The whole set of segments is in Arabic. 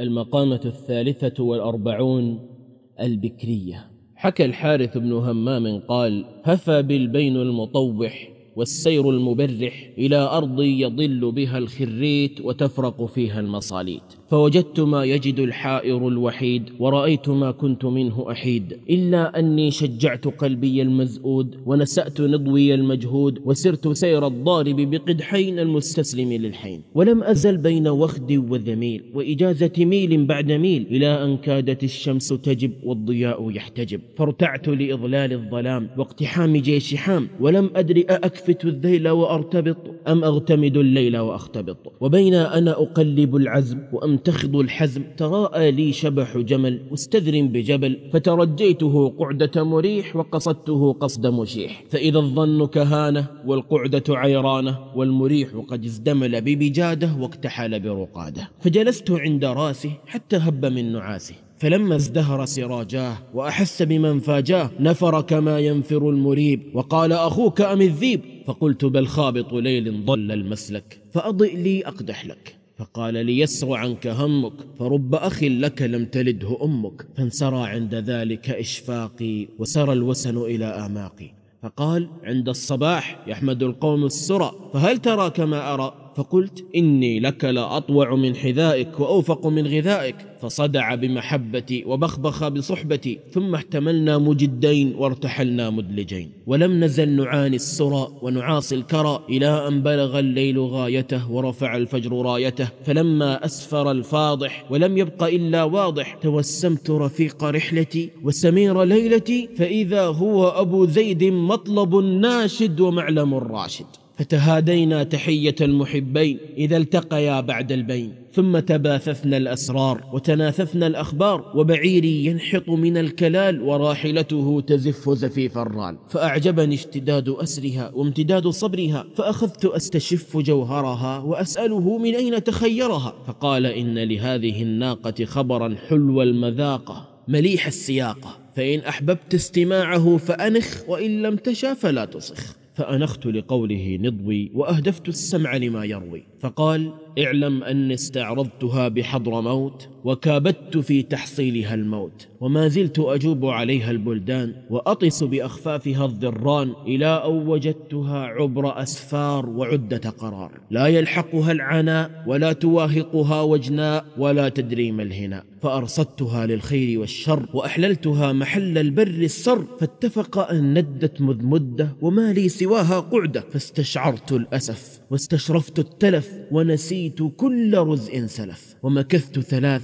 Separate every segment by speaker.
Speaker 1: المقامة الثالثة والأربعون البكرية. حكى الحارث بن همام قال هفى بالبين المطوح والسير المبرح إلى أرض يضل بها الخريت وتفرق فيها المصاليت. فوجدت ما يجد الحائر الوحيد ورأيت ما كنت منه أحيد. إلا أني شجعت قلبي المزؤود ونسأت نضوي المجهود وسرت سير الضارب بقدحين المستسلم للحين. ولم أزل بين وخد وذميل وإجازة ميل بعد ميل إلى أن كادت الشمس تجب والضياء يحتجب. فارتعت لإضلال الظلام واقتحام جيش حام ولم أدر أأكفت الذيل وأرتبط أم أغتمد الليل وأختبط. وبين أنا أقلب العزم وأم ينتخض الحزم تراءى لي شبح جمل مستذر بجبل فترجيته قعدة مريح وقصدته قصد مشيح. فإذا الظن كهانة والقعدة عيرانة والمريح قد ازدمل ببجادة واكتحل برقادة. فجلست عند راسه حتى هب من نعاسه. فلما ازدهر سراجاه وأحس بمن فاجاه نفر كما ينفر المريب وقال أخوك أم الذيب؟ فقلت بل خابط ليل ضل المسلك فأضئ لي أقدح لك. فقال ليسر عنك همك فرب أخ لك لم تلده أمك فانسرى عند ذلك إشفاقي وسرى الوسن إلى آماقي فقال عند الصباح يحمد القوم السرى فهل ترى كما أرى؟ فقلت إني لك لأطوع من حذائك وأوفق من غذائك. فصدع بمحبتي وبخبخ بصحبتي ثم احتملنا مجدين وارتحلنا مدلجين. ولم نزل نعاني السرى ونعاصي الكرى إلى أن بلغ الليل غايته ورفع الفجر رايته. فلما أسفر الفاضح ولم يبق إلا واضح توسمت رفيق رحلتي وسمير ليلتي. فإذا هو أبو زيد مطلب ناشد ومعلم راشد. فتهادينا تحية المحبين إذا التقيا بعد البين. ثم تباثثنا الأسرار وتناثفنا الأخبار وبعيري ينحط من الكلال وراحلته تزف زفيف الرال. فأعجبني اشتداد أسرها وامتداد صبرها فأخذت أستشف جوهرها وأسأله من أين تخيرها. فقال إن لهذه الناقة خبرا حلو المذاقة مليح السياقة فإن أحببت استماعه فأنخ وإن لم تشا فلا تصخ. فأنخت لقوله نضوي وأهدفت السمع لما يروي. فقال اعلم أني استعرضتها بحضر موت وكابدت في تحصيلها الموت وما زلت أجوب عليها البلدان وأطس بأخفافها الضران إلى أن وجدتها عبر أسفار وعدة قرار. لا يلحقها العناء ولا تواهقها وجناء ولا تدري ما الهناء فأرصدتها للخير والشر وأحللتها محل البر السر فاتفق أن ندت مذ مدة وما لي سواها قعدة. فاستشعرت الأسف واستشرفت التلف ونسيت كل رزء سلف. ومكثت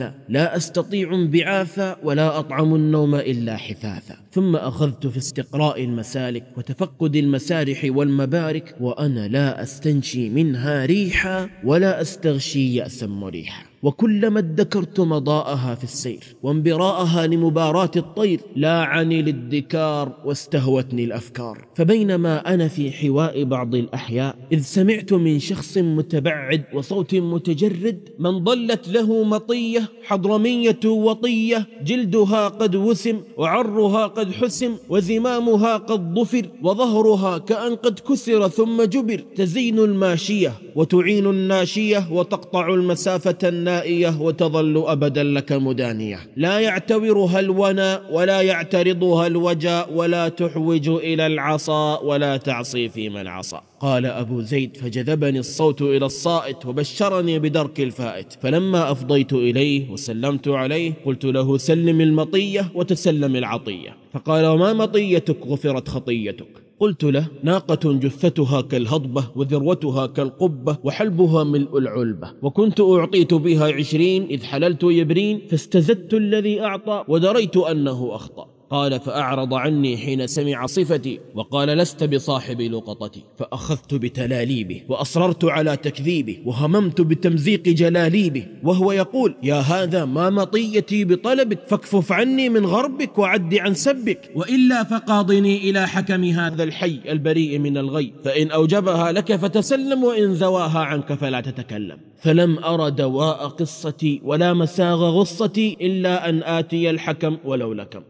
Speaker 1: ثلاثة لا أستطيع انبعاثا ولا أطعم النوم إلا حثاثا ثم أخذت في استقراء المسالك وتفقد المسارح والمبارك وأنا لا أستنشي منها ريحا ولا أستغشي يأسا مريحا. وكلما ادكرت مضاءها في السير وانبراءها لمباراة الطير لاعني للدكار واستهوتني الأفكار. فبينما أنا في حواء بعض الأحياء إذ سمعت من شخص متبعد وصوت متجرد من ضلت له مطية حضرمية وطية جلدها قد وسم وعرها قد حسم وزمامها قد ضفر وظهرها كأن قد كسر ثم جبر تزين الماشية وتعين الناشية وتقطع المسافة النائية وتظل أبدا لك مدانية. لا يعتورها الونا ولا يعترضها الوجاء ولا تحوج إلى العصا ولا تعصي في من عصى قال أبو زيد فجذبني الصوت إلى الصائت وبشرني بدرك الفائت. فلما أفضيت إليه وسلمت عليه قلت له سلم المطية وتسلم العطية. فقال وما مطيتك؟ غفرت خطيتك. قلت له ناقة جثتها كالهضبة وذروتها كالقبة وحلبها ملء العلبة وكنت أعطيت بها عشرين إذ حللت يبرين فاستزدت الذي أعطى ودريت أنه أخطأ. قال فأعرض عني حين سمع صفتي وقال لست بصاحب لقطتي. فأخذت بتلاليبه وأصررت على تكذيبه وهممت بتمزيق جلاليبه وهو يقول يا هذا ما مطيتي بطلبك فاكفف عني من غربك وعد عن سبك. وإلا فقاضني إلى حكم هذا الحي البريء من الغي فإن أوجبها لك فتسلم وإن زواها عنك فلا تتكلم. فلم أر دواء قصتي ولا مساغ غصتي إلا أن آتي الحكم ولو لكم.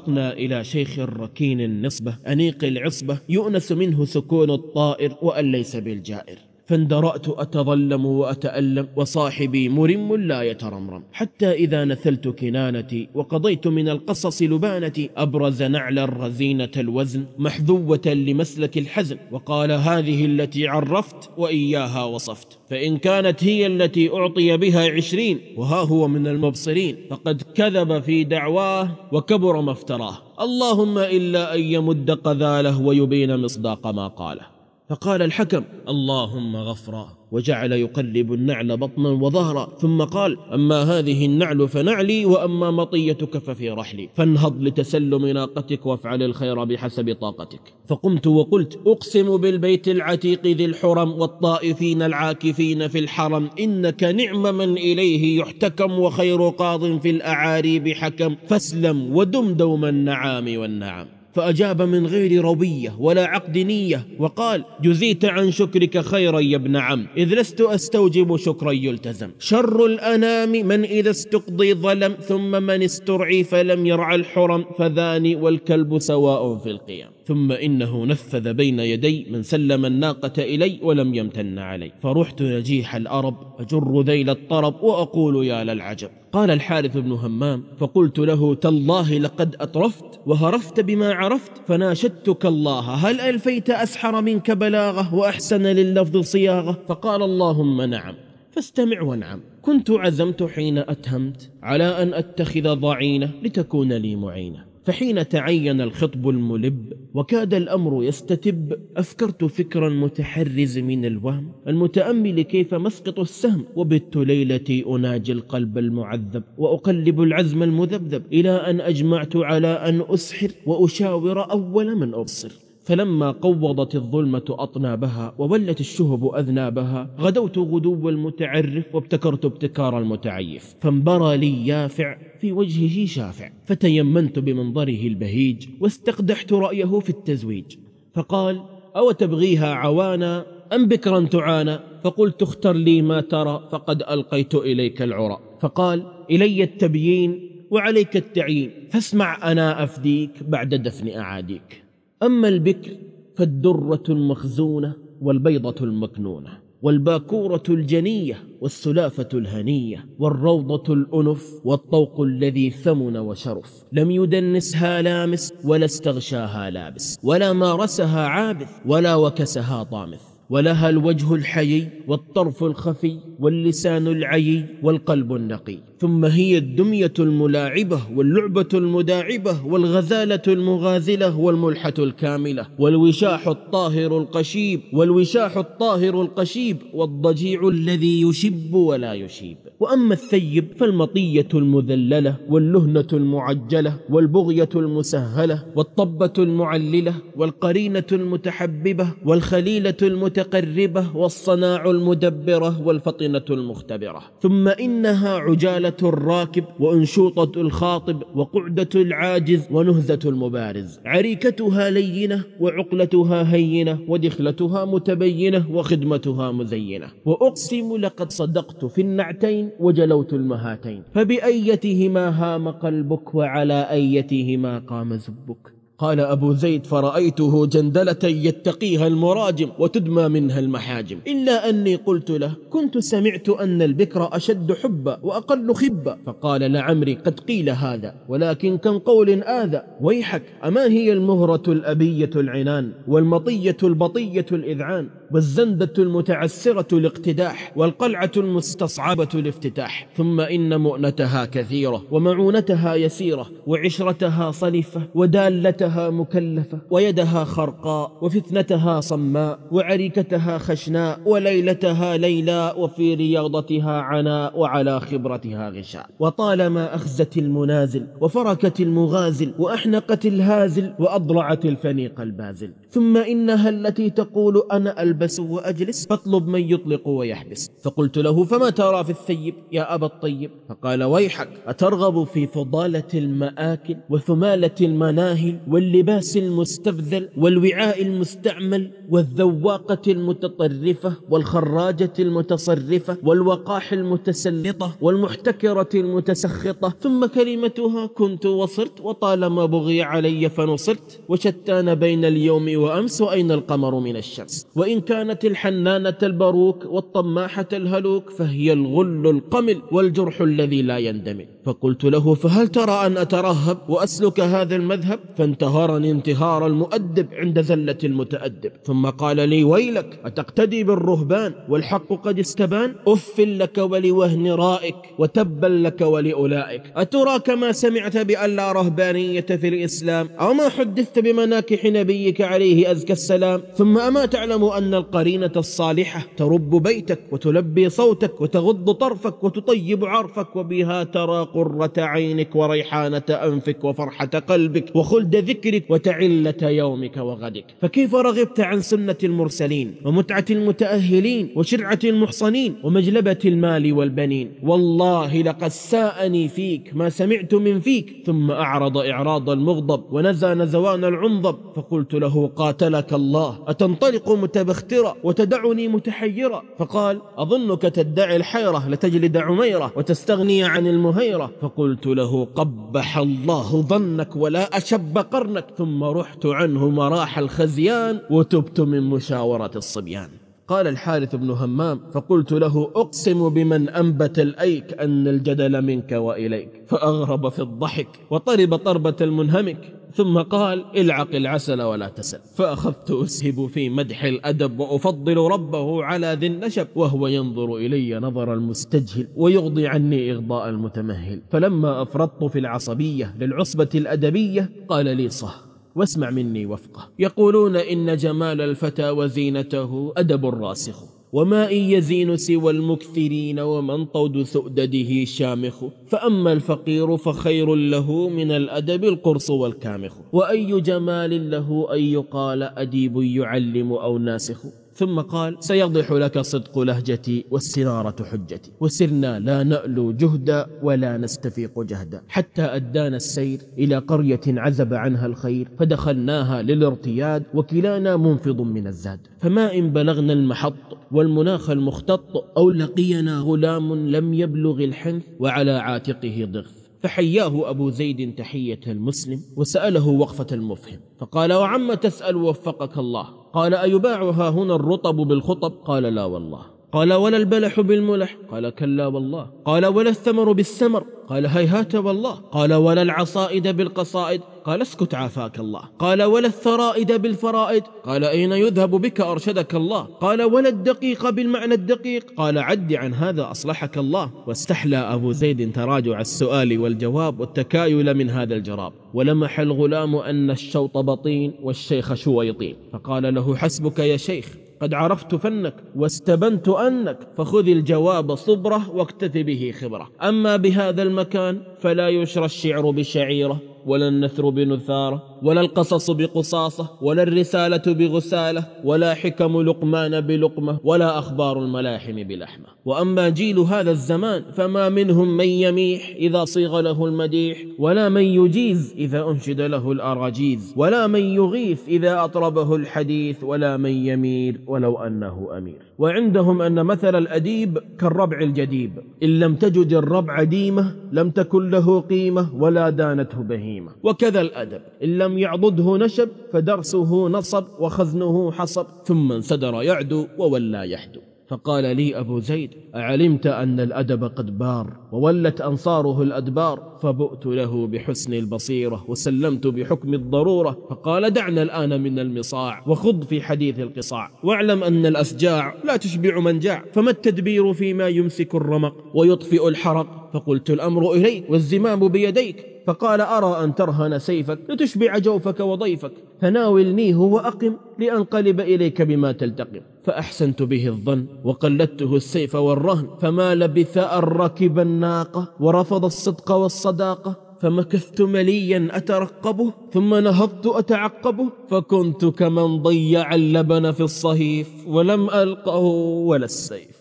Speaker 1: فانخرطنا إلى شيخ ركين النصبة أنيق العصبة يؤنس منه سكون الطائر وأن ليس بالجائر. فاندرأت أتظلم وأتألم وصاحبي مرم لا يترمرم. حتى إذا نثلت كنانتي وقضيت من القصص لبانتي أبرز نعل الرزينة الوزن محذوة لمسلك الحزن. وقال هذه التي عرفت وإياها وصفت فإن كانت هي التي أعطي بها عشرين وها هو من المبصرين. فقد كذب في دعواه وكبر ما افتراه. اللهم إلا أن يمد قذاله ويبين مصداق ما قاله. فقال الحكم اللهم غفرا. وجعل يقلب النعل بطنا وظهرا ثم قال أما هذه النعل فنعلي وأما مطيتك ففي رحلي. فانهض لتسلم ناقتك وافعل الخير بحسب طاقتك. فقمت وقلت أقسم بالبيت العتيق ذي الحرم والطائفين العاكفين في الحرم إنك نعم من إليه يحتكم وخير قاض في الأعاريب حكم. فاسلم ودم دوم النعام والنعم. فأجاب من غير روية ولا عقد نية وقال جزيت عن شكرك خيرا يا ابن عم إذ لست أستوجب شكرا يلتزم. شر الأنام من إذا استقضي ظلم ثم من استرعي فلم يرعى الحرم فذاني والكلب سواء في القيام. ثم إنه نفذ بين يدي من سلم الناقة إلي ولم يمتن علي. فرحت نجيح الأرب أجر ذيل الطرب وأقول يا للعجب. قال الحارث بن همام فقلت له تالله لقد أطرفت وهرفت بما عرفت فناشدتك الله. هل ألفيت أسحر منك بلاغة وأحسن لللفظ صياغة؟ فقال اللهم نعم. فاستمع وانعم. كنت عزمت حين أتهمت على أن أتخذ ضعينة لتكون لي معينة. فحين تعين الخطب الملب وكاد الأمر يستتب أفكرت فكرا متحرز من الوهم المتأمل كيف مسقط السهم وبت ليلتي أناجي القلب المعذب وأقلب العزم المذبذب إلى أن أجمعت على أن أسحر وأشاور أول من أبصر. فلما قوضت الظلمة أطنابها وولت الشهب أذنابها غدوت غدو المتعرف وابتكرت ابتكار المتعيف. فانبرى لي يافع في وجهه شافع فتيمنت بمنظره البهيج واستقدحت رأيه في التزويج. فقال أو تبغيها عوانا أم بكرا تعانى فقلت اختر لي ما ترى فقد ألقيت إليك العرى. فقال إلي التبيين وعليك التعيين فاسمع أنا أفديك بعد دفن أعاديك. أما البكر فالدرة المخزونة والبيضة المكنونة والباكورة الجنية والسلافة الهنية والروضة الأنف والطوق الذي ثمن وشرف لم يدنسها لامس ولا استغشاها لابس ولا مارسها عابث ولا وكسها طامث ولها الوجه الحيي والطرف الخفي واللسان العيي والقلب النقي. ثم هي الدمية الملاعبة واللعبة المداعبة والغزالة المغازلة والملحة الكاملة. والوشاح الطاهر القشيب والوشاح الطاهر القشيب والضجيع الذي يشب ولا يشيب. وأما الثيب فالمطية المذللة واللهنة المعجلة والبغية المسهلة والطبة المعللة والقرينة المتحببة والخليلة المتقربة والصناع المدبرة والفطنة المختبرة. ثم إنها عجالة الراكب وأنشوطة الخاطب وقعدة العاجز ونهزة المبارز. عريكتها لينة وعقلتها هينة ودخلتها متبينة وخدمتها مزينة. وأقسم لقد صدقت في النعتين وجلوت المهاتين. فبأيتهما هام قلبك وعلى أيتهما قام زبك. قال أبو زيد فرأيته جندلة يتقيها المراجم وتدمى منها المحاجم. إلا أني قلت له كنت سمعت أن البكر أشد حبا وأقل خبا. فقال لعمري قد قيل هذا ولكن كم قول آذى. ويحك أما هي المهرة الأبية العنان والمطية البطية الإذعان والزندة المتعسرة الاقتداح والقلعة المستصعبة الافتتاح ثم إن مؤنتها كثيرة ومعونتها يسيرة وعشرتها صلفة ودالتها مكلفة ويدها خرقاء وفتنتها صماء وعريكتها خشناء وليلتها ليلاء وفي رياضتها عناء وعلى خبرتها غشاء. وطالما أخزت المنازل وفركت المغازل وأحنقت الهازل وأضرعت الفنيق البازل. ثم إنها التي تقول أنا ألبس وأجلس فاطلب من يطلق ويحبس. فقلت له فما ترى في الثيب يا أبا الطيب؟ فقال ويحك أترغب في فضالة المآكل وثمالة المناهل واللباس المستبذل والوعاء المستعمل والذواقة المتطرفة والخراجة المتصرفة والوقاح المتسلطة والمحتكرة المتسخطة. ثم كلمتها كنت وصرت وطالما بغي علي فنصرت وشتان بين اليوم وأمس وأين القمر من الشمس. وإن كانت الحنانة البروك والطماحة الهلوك فهي الغل القمل والجرح الذي لا يندمل. فقلت له فهل ترى أن أترهب وأسلك هذا المذهب؟ فانتهرني انتهار المؤدب عند زلة المتأدب. ثم قال لي ويلك أتقتدي بالرهبان والحق قد استبان؟ أف لك ولوهن رائك وتبا لك ولأولئك. أتراك ما سمعت بأن لا رهبانية في الإسلام؟ أو ما حدثت بمناكح نبيك عليه أزكى السلام؟ ثم أما تعلم أن القرينة الصالحة ترب بيتك وتلبي صوتك وتغض طرفك وتطيب عرفك وبها ترى قرة عينك وريحانة أنفك وفرحة قلبك وخلد ذكرك وتعلة يومك وغدك. فكيف رغبت عن سنة المرسلين ومتعة المتأهلين وشرعة المحصنين ومجلبة المال والبنين؟ والله لقد ساءني فيك ما سمعت من فيك ثم أعرض إعراض المغضب ونزى نزوان العنضب فقلت له قاتلك الله أتنطلق متبخترا وتدعني متحيرا فقال أظنك تدعي الحيرة لتجلد عميرة وتستغني عن المهيرة. فقلت له قبح الله ظنك ولا أشب قرنك ثم رحت عنه مراح الخزيان وتبت من مشاورة الصبيان. قال الحارث بن همام فقلت له أقسم بمن أنبت الأيك أن الجدل منك وإليك فأغرب في الضحك وطرب طربة المنهمك ثم قال العق العسل ولا تسل فأخذت أسهب في مدح الأدب وأفضل ربه على ذي النشب وهو ينظر إلي نظر المستجهل ويغضي عني إغضاء المتمهل فلما أفرطت في العصبية للعصبة الأدبية قال لي صه واسمع مني وفقه. يقولون إن جمال الفتى وزينته أدب راسخ وما إن يزين سوى المكثرين ومن طود سؤدده شامخ. فأما الفقير فخير له من الأدب القرص والكامخ. وأي جمال له أن يقال أديب يعلم أو ناسخ. ثم قال سيضح لك صدق لهجتي والسرارة حجتي وسرنا لا نألو جهدا ولا نستفيق جهدا حتى أدانا السير إلى قرية عزب عنها الخير فدخلناها للارتياد وكلانا منفض من الزاد فما إن بلغنا المحط والمناخ المختط أو لقينا غلام لم يبلغ الحنث وعلى عاتقه ضغث. فحياه أبو زيد تحية المسلم وسأله وقفة المفهم فقال وعم تسأل وفقك الله؟ قال أيباع ها هنا الرطب بالخطب؟ قال لا والله. قال ولا البلح بالملح. قال كلا والله. قال ولا الثمر بالسمر قال هيهات والله. قال ولا العصائد بالقصائد. قال اسكت عافاك الله. قال ولا الثرائد بالفرائد. قال أين يذهب بك أرشدك الله؟ قال ولا الدقيق بالمعنى الدقيق. قال عد عن هذا أصلحك الله. واستحلى أبو زيد تراجع السؤال والجواب والتكايل من هذا الجراب. ولمح الغلام أن الشوط بطين والشيخ شويطين. فقال له حسبك يا شيخ. قد عرفت فنك واستبنت أنك فخذ الجواب صبرة واكتف به خبرة. أما بهذا المكان فلا يشرى الشعر بشعيرة ولا النثر بنثارة ولا القصص بقصاصة ولا الرسالة بغسالة ولا حكم لقمان بلقمة ولا أخبار الملاحم بلحمة. وأما جيل هذا الزمان فما منهم من يميح إذا صيغ له المديح ولا من يجيز إذا أنشد له الأراجيز ولا من يغيث إذا أطربه الحديث ولا من يمير ولو أنه أمير. وعندهم أن مثل الأديب كالربع الجديب إن لم تجد الربع ديمة لم تكن له قيمة ولا دانته بهيمة. وكذا الأدب. إن لم يعضده نشب فدرسه نصب وخزنه حصب ثم انسدر يعدو وولى يحدو. فقال لي أبو زيد أعلمت أن الأدب قد بار وولت أنصاره الأدبار فبؤت له بحسن البصيرة وسلمت بحكم الضرورة. فقال دعنا الآن من المصاع وخض في حديث القصاع. واعلم أن الأسجاع لا تشبع من جاع فما التدبير فيما يمسك الرمق ويطفئ الحرق؟ فقلت الأمر إليك والزمام بيديك. فقال أرى أن ترهن سيفك لتشبع جوفك وضيفك. فناولنيه وأقم لأنقلب إليك بما تلتقم. فأحسنت به الظن وقلدته السيف والرهن. فما لبث أن ركب الناقة ورفض الصدق والصداقة. فمكثت مليا أترقبه ثم نهضت أتعقبه. فكنت كمن ضيع اللبن في الصهيف ولم ألقه ولا السيف.